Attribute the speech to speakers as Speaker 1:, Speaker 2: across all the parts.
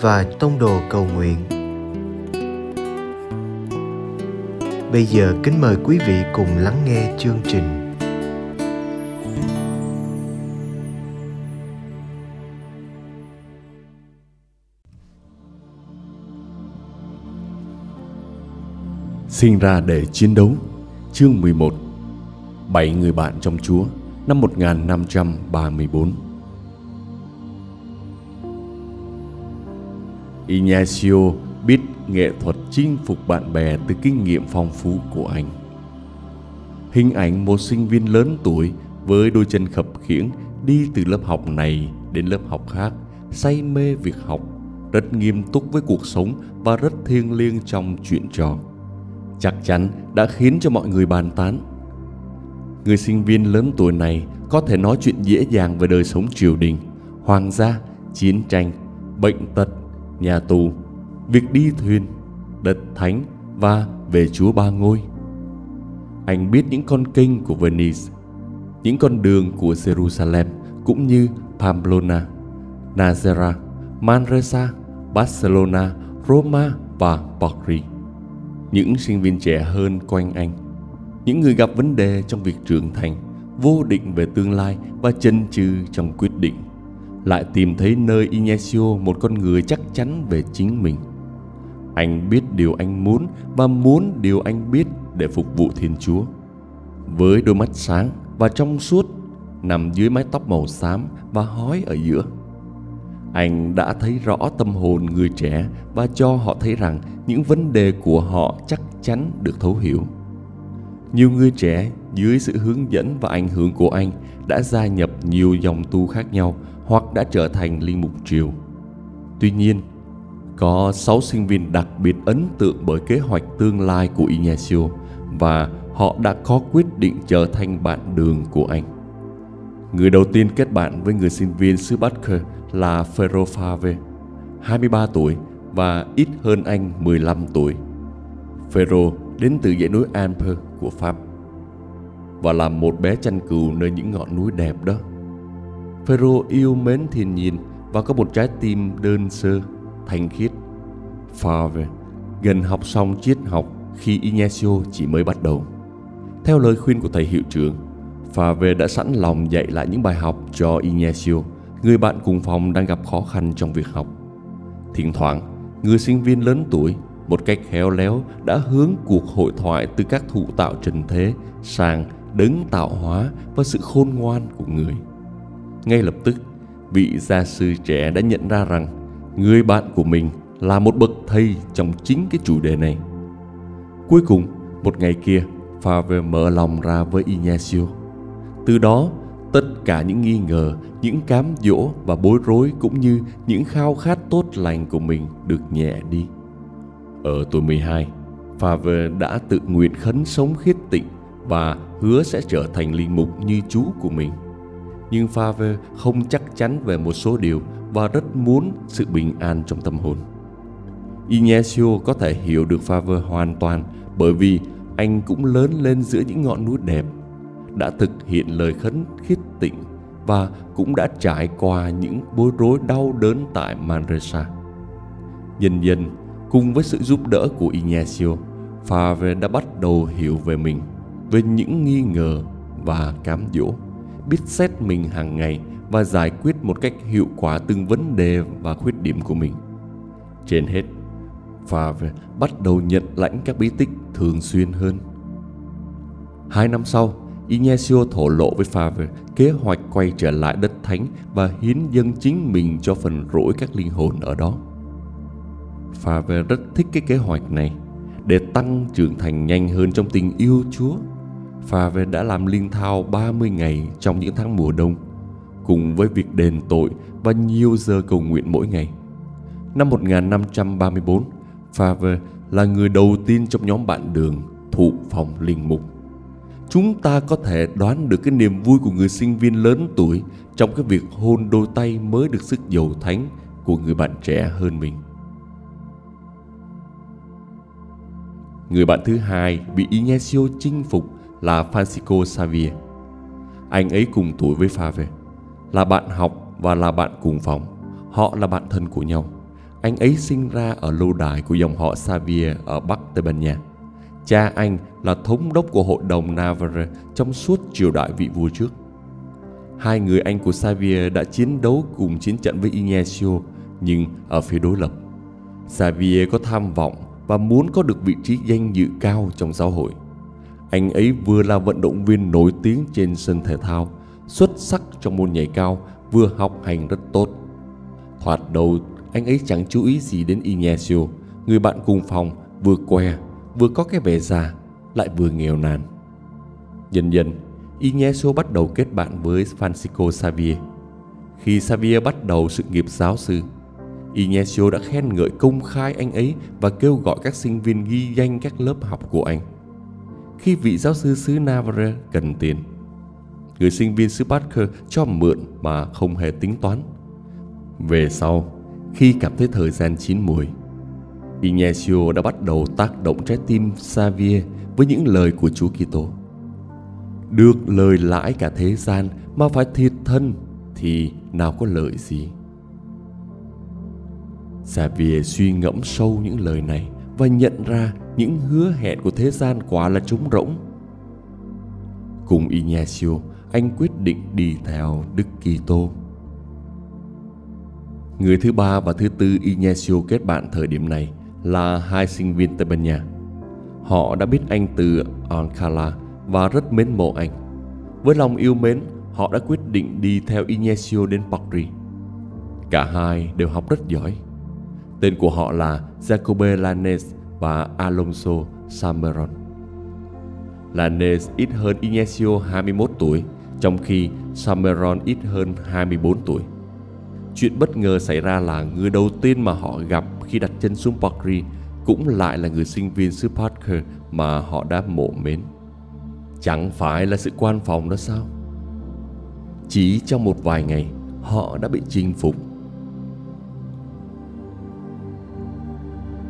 Speaker 1: và Tông Đồ Cầu Nguyện. Bây giờ kính mời quý vị cùng lắng nghe chương trình.
Speaker 2: Sinh ra để chiến đấu, Chương 11 Bảy người bạn trong Chúa, Năm 1534 Ignacio biết nghệ thuật chinh phục bạn bè từ kinh nghiệm phong phú của anh. Hình ảnh một sinh viên lớn tuổi với đôi chân khập khiễng đi từ lớp học này đến lớp học khác, say mê việc học, rất nghiêm túc với cuộc sống và rất thiêng liêng trong chuyện trò chắc chắn đã khiến cho mọi người bàn tán. Người sinh viên lớn tuổi này có thể nói chuyện dễ dàng về đời sống triều đình, hoàng gia, chiến tranh, bệnh tật, nhà tù, việc đi thuyền, đất thánh và về Chúa Ba Ngôi. Anh biết những con kênh của Venice, những con đường của Jerusalem cũng như Pamplona, Nazera, Manresa, Barcelona, Roma và Paris những sinh viên trẻ hơn quanh anh những người gặp vấn đề trong việc trưởng thành vô định về tương lai và chân chừ trong quyết định lại tìm thấy nơi Inesio một con người chắc chắn về chính mình anh biết điều anh muốn và muốn điều anh biết để phục vụ Thiên Chúa. Với đôi mắt sáng và trong suốt, nằm dưới mái tóc màu xám và hói ở giữa. Anh đã thấy rõ tâm hồn người trẻ và cho họ thấy rằng những vấn đề của họ chắc chắn được thấu hiểu. Nhiều người trẻ, dưới sự hướng dẫn và ảnh hưởng của anh, đã gia nhập nhiều dòng tu khác nhau hoặc đã trở thành linh mục triều. Tuy nhiên, có 6 sinh viên đặc biệt ấn tượng bởi kế hoạch tương lai của Ignacio và họ đã có quyết định trở thành bạn đường của anh. Người đầu tiên kết bạn với người sinh viên xứ Basker là Ferro Fave, 23 tuổi và ít hơn anh 15 tuổi. Ferro đến từ dãy núi Alpes của Pháp và là một bé chăn cừu nơi những ngọn núi đẹp đó. Phêrô yêu mến thiên nhiên và có một trái tim đơn sơ, thanh khiết. Favre gần học xong triết học khi Ignacio chỉ mới bắt đầu. Theo lời khuyên của thầy hiệu trưởng, Favre đã sẵn lòng dạy lại những bài học cho Ignacio, người bạn cùng phòng đang gặp khó khăn trong việc học. Thỉnh thoảng, người sinh viên lớn tuổi một cách khéo léo đã hướng cuộc hội thoại từ các thụ tạo trần thế sang đấng tạo hóa và sự khôn ngoan của người. Ngay lập tức, vị gia sư trẻ đã nhận ra rằng người bạn của mình là một bậc thầy trong chính cái chủ đề này. Cuối cùng, một ngày kia, Favre mở lòng ra với Ignacio. Từ đó, tất cả những nghi ngờ, những cám dỗ và bối rối cũng như những khao khát tốt lành của mình được nhẹ đi. Ở tuổi 12, Favre đã tự nguyện khấn sống khiết tịnh và hứa sẽ trở thành linh mục như chú của mình. Nhưng Favre không chắc chắn về một số điều và rất muốn sự bình an trong tâm hồn. Ignacio có thể hiểu được Favre hoàn toàn bởi vì anh cũng lớn lên giữa những ngọn núi đẹp, đã thực hiện lời khấn khiết tịnh và cũng đã trải qua những bối rối đau đớn tại Manresa. Dần dần, cùng với sự giúp đỡ của Ignacio, Favre đã bắt đầu hiểu về mình, về những nghi ngờ và cám dỗ, biết xét mình hàng ngày và giải quyết một cách hiệu quả từng vấn đề và khuyết điểm của mình. Trên hết, Favre bắt đầu nhận lãnh các bí tích thường xuyên hơn. Hai năm sau, Ignacio thổ lộ với Favre kế hoạch quay trở lại đất thánh và hiến dâng chính mình cho phần rỗi các linh hồn ở đó. Favre rất thích cái kế hoạch này để tăng trưởng thành nhanh hơn trong tình yêu Chúa. Favre đã làm liên thao 30 ngày trong những tháng mùa đông cùng với việc đền tội và nhiều giờ cầu nguyện mỗi ngày. năm 1534, Favre là người đầu tiên trong nhóm bạn đường thụ phòng linh mục. Chúng ta có thể đoán được cái niềm vui của người sinh viên lớn tuổi trong cái việc hôn đôi tay mới được sức dầu thánh của người bạn trẻ hơn mình. Người bạn thứ hai bị Ignacio chinh phục là Francisco Xavier. Anh ấy cùng tuổi với Favre, là bạn học và là bạn cùng phòng. Họ là bạn thân của nhau. Anh ấy sinh ra ở lâu đài của dòng họ Xavier ở Bắc Tây Ban Nha. Cha anh là thống đốc của hội đồng Navarre trong suốt triều đại vị vua trước. Hai người anh của Xavier đã chiến đấu cùng chiến trận với Ignacio nhưng ở phía đối lập. Xavier có tham vọng và muốn có được vị trí danh dự cao trong xã hội. Anh ấy vừa là vận động viên nổi tiếng trên sân thể thao, xuất sắc trong môn nhảy cao, vừa học hành rất tốt. Thoạt đầu, anh ấy chẳng chú ý gì đến Ignacio, người bạn cùng phòng, vừa què, vừa có cái vẻ già, lại vừa nghèo nàn. Dần dần, Ignacio bắt đầu kết bạn với Francisco Xavier. Khi Xavier bắt đầu sự nghiệp giáo sư, Ignacio đã khen ngợi công khai anh ấy và kêu gọi các sinh viên ghi danh các lớp học của anh. Khi vị giáo sư xứ Navarre cần tiền, người sinh viên xứ Parker cho mượn mà không hề tính toán. Về sau, khi cảm thấy thời gian chín muồi, Ignacio đã bắt đầu tác động trái tim Xavier với những lời của Chúa Kitô. Được lời lãi cả thế gian mà phải thiệt thân thì nào có lợi gì. Xavier suy ngẫm sâu những lời này và nhận ra những hứa hẹn của thế gian quả là trống rỗng. Cùng Ignacio, anh quyết định đi theo Đức Kitô. Người thứ ba và thứ tư Ignacio kết bạn thời điểm này là hai sinh viên Tây Ban Nha. Họ đã biết anh từ Alcala và rất mến mộ anh. Với lòng yêu mến, họ đã quyết định đi theo Ignacio đến Paris. Cả hai đều học rất giỏi. Tên của họ là Jacobe Lanes và Alonso Sameron. Lanes ít hơn Ignacio 21 tuổi, trong khi Sameron ít hơn 24 tuổi. Chuyện bất ngờ xảy ra là người đầu tiên mà họ gặp khi đặt chân xuống Paris cũng lại là người sinh viên xứ Parker mà họ đã mộ mến. Chẳng phải là sự quan phòng đó sao? Chỉ trong một vài ngày, họ đã bị chinh phục.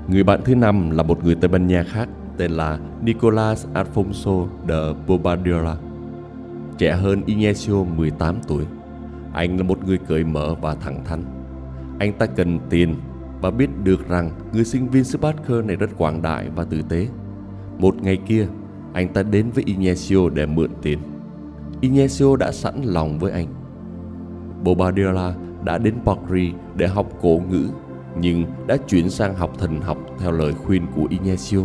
Speaker 2: Người bạn thứ năm là một người Tây Ban Nha khác tên là Nicolas Alfonso de Bobadilla, trẻ hơn Ignacio 18 tuổi. Anh là một người cởi mở và thẳng thắn. Anh ta cần tiền và biết được rằng người sinh viên xứ này rất quảng đại và tử tế. Một ngày kia, anh ta đến với Ignacio để mượn tiền. Ignacio đã sẵn lòng với anh. Bobadilla đã đến Paris để học cổ ngữ nhưng đã chuyển sang học thần học theo lời khuyên của Ignacio.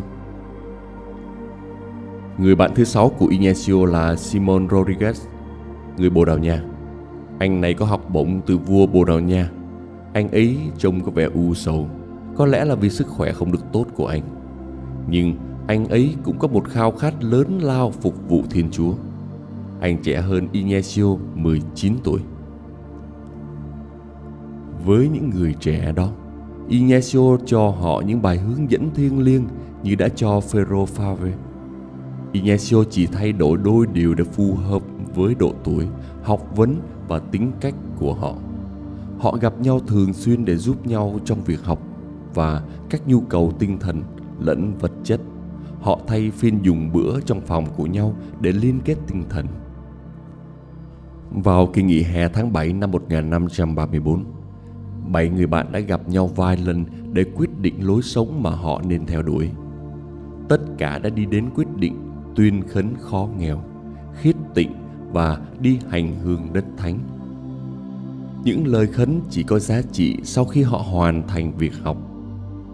Speaker 2: Người bạn thứ sáu của Ignacio là Simon Rodriguez, người Bồ Đào Nha. Anh này có học bổng từ vua Bồ Đào Nha. Anh ấy trông có vẻ u sầu, có lẽ là vì sức khỏe không được tốt của anh. Nhưng anh ấy cũng có một khao khát lớn lao phục vụ Thiên Chúa. Anh trẻ hơn Ignacio 19 tuổi. Với những người trẻ đó, Ignacio cho họ những bài hướng dẫn thiêng liêng như đã cho Ferro Favre. Ignacio chỉ thay đổi đôi điều để phù hợp với độ tuổi, học vấn và tính cách của họ. Họ gặp nhau thường xuyên để giúp nhau trong việc học và các nhu cầu tinh thần lẫn vật chất. Họ thay phiên dùng bữa trong phòng của nhau để liên kết tinh thần. Vào kỳ nghỉ hè tháng 7 năm 1534, bảy người bạn đã gặp nhau vài lần để quyết định lối sống mà họ nên theo đuổi. Tất cả đã đi đến quyết định tuyên khấn khó nghèo, khiết tịnh và đi hành hương đất thánh. Những lời khấn chỉ có giá trị sau khi họ hoàn thành việc học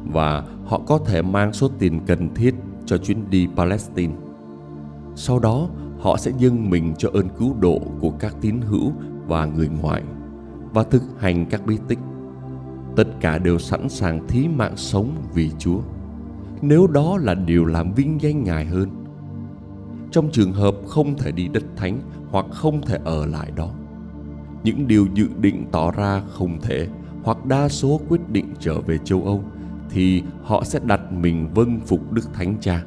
Speaker 2: và họ có thể mang số tiền cần thiết cho chuyến đi Palestine. Sau đó, họ sẽ dâng mình cho ơn cứu độ của các tín hữu và người ngoại và thực hành các bí tích tất cả đều sẵn sàng thí mạng sống vì Chúa. Nếu đó là điều làm vinh danh Ngài hơn. Trong trường hợp không thể đi đất thánh hoặc không thể ở lại đó, những điều dự định tỏ ra không thể hoặc đa số quyết định trở về châu Âu thì họ sẽ đặt mình vâng phục Đức Thánh Cha.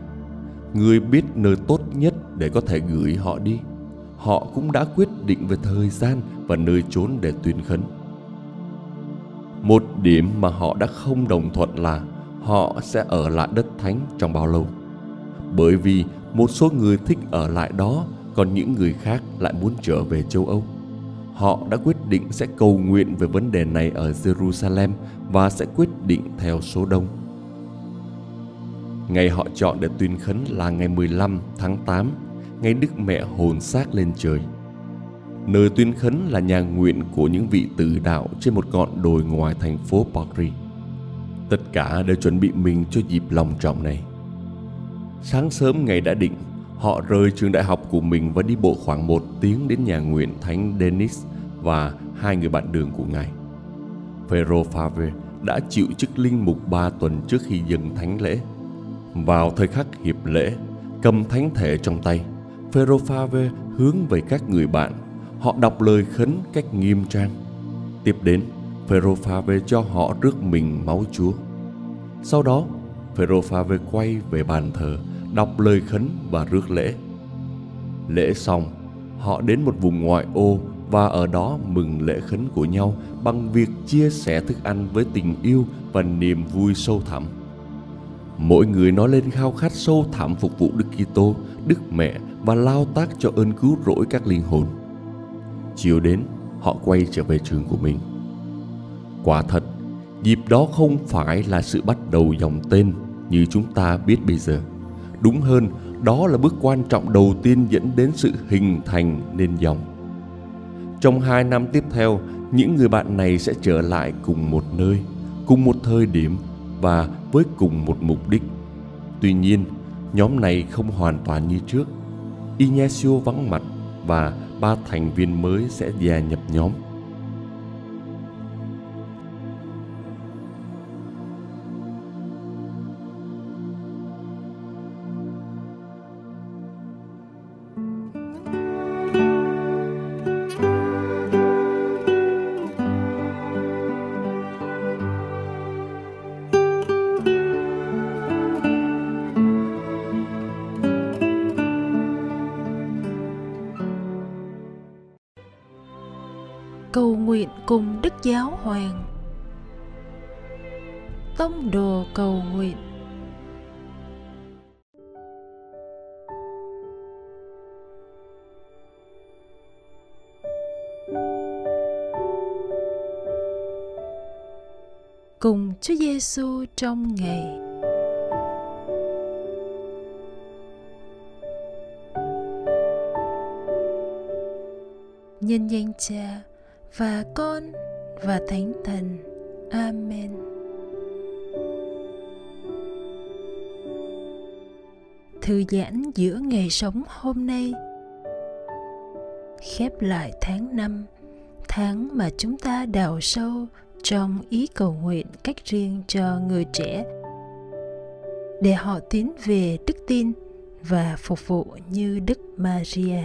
Speaker 2: Người biết nơi tốt nhất để có thể gửi họ đi. Họ cũng đã quyết định về thời gian và nơi trốn để tuyên khấn. Một điểm mà họ đã không đồng thuận là họ sẽ ở lại đất thánh trong bao lâu. Bởi vì một số người thích ở lại đó, còn những người khác lại muốn trở về châu Âu. Họ đã quyết định sẽ cầu nguyện về vấn đề này ở Jerusalem và sẽ quyết định theo số đông. Ngày họ chọn để tuyên khấn là ngày 15 tháng 8, ngày Đức Mẹ hồn xác lên trời. Nơi tuyên khấn là nhà nguyện của những vị tử đạo trên một ngọn đồi ngoài thành phố Paris. Tất cả đều chuẩn bị mình cho dịp lòng trọng này. Sáng sớm ngày đã định, họ rời trường đại học của mình và đi bộ khoảng một tiếng đến nhà nguyện Thánh Denis và hai người bạn đường của ngài. Phêrô Favre đã chịu chức linh mục ba tuần trước khi dừng thánh lễ. Vào thời khắc hiệp lễ, cầm thánh thể trong tay, Phêrô Favre hướng về các người bạn. Họ đọc lời khấn cách nghiêm trang. Tiếp đến, Phêrô về cho họ rước mình máu Chúa. Sau đó, Phêrô về quay về bàn thờ, đọc lời khấn và rước lễ. Lễ xong, họ đến một vùng ngoại ô và ở đó mừng lễ khấn của nhau bằng việc chia sẻ thức ăn với tình yêu và niềm vui sâu thẳm. Mỗi người nói lên khao khát sâu thẳm phục vụ Đức Kitô, Đức Mẹ và lao tác cho ơn cứu rỗi các linh hồn. Chiều đến, họ quay trở về trường của mình. Quả thật, dịp đó không phải là sự bắt đầu dòng tên như chúng ta biết bây giờ. Đúng hơn, đó là bước quan trọng đầu tiên dẫn đến sự hình thành nên dòng. Trong hai năm tiếp theo, những người bạn này sẽ trở lại cùng một nơi, cùng một thời điểm và với cùng một mục đích. Tuy nhiên, nhóm này không hoàn toàn như trước. Inesio vắng mặt và ba thành viên mới sẽ gia nhập nhóm.
Speaker 3: Cùng Đức Giáo Hoàng. Tông đồ cầu nguyện cùng Chúa Giêsu trong ngày nhân danh Cha và Con và Thánh Thần. Amen. Thư giãn giữa ngày sống hôm nay Khép lại tháng năm, Tháng mà chúng ta đào sâu trong ý cầu nguyện cách riêng cho người trẻ, để họ tiến về đức tin và phục vụ như Đức Maria.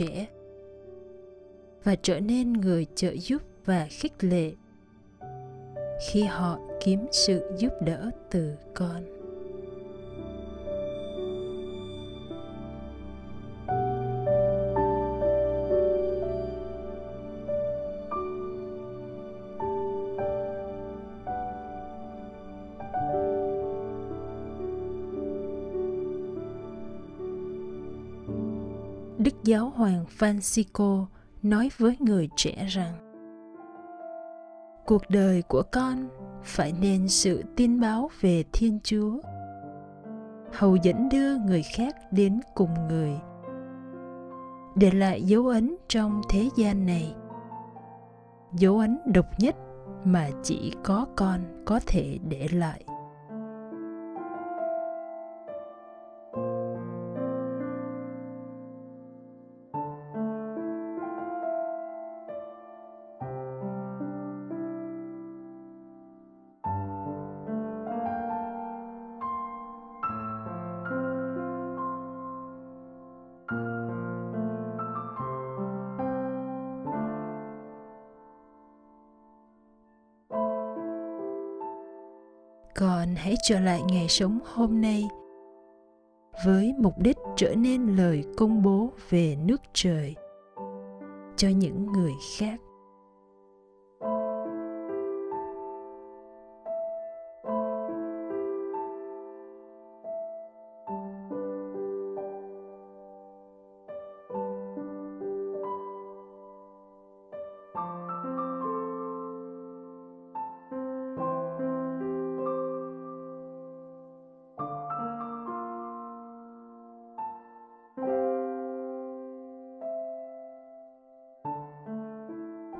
Speaker 3: Trẻ và trở nên người trợ giúp và khích lệ khi họ kiếm sự giúp đỡ từ con. Hoàng Francisco nói với người trẻ rằng, cuộc đời của con phải nên sự tin báo về Thiên Chúa. Hầu dẫn đưa người khác đến cùng người, để lại dấu ấn trong thế gian này. Dấu ấn độc nhất mà chỉ có con có thể để lại. Con hãy trở lại ngày sống hôm nay với mục đích trở nên lời công bố về nước trời cho những người khác.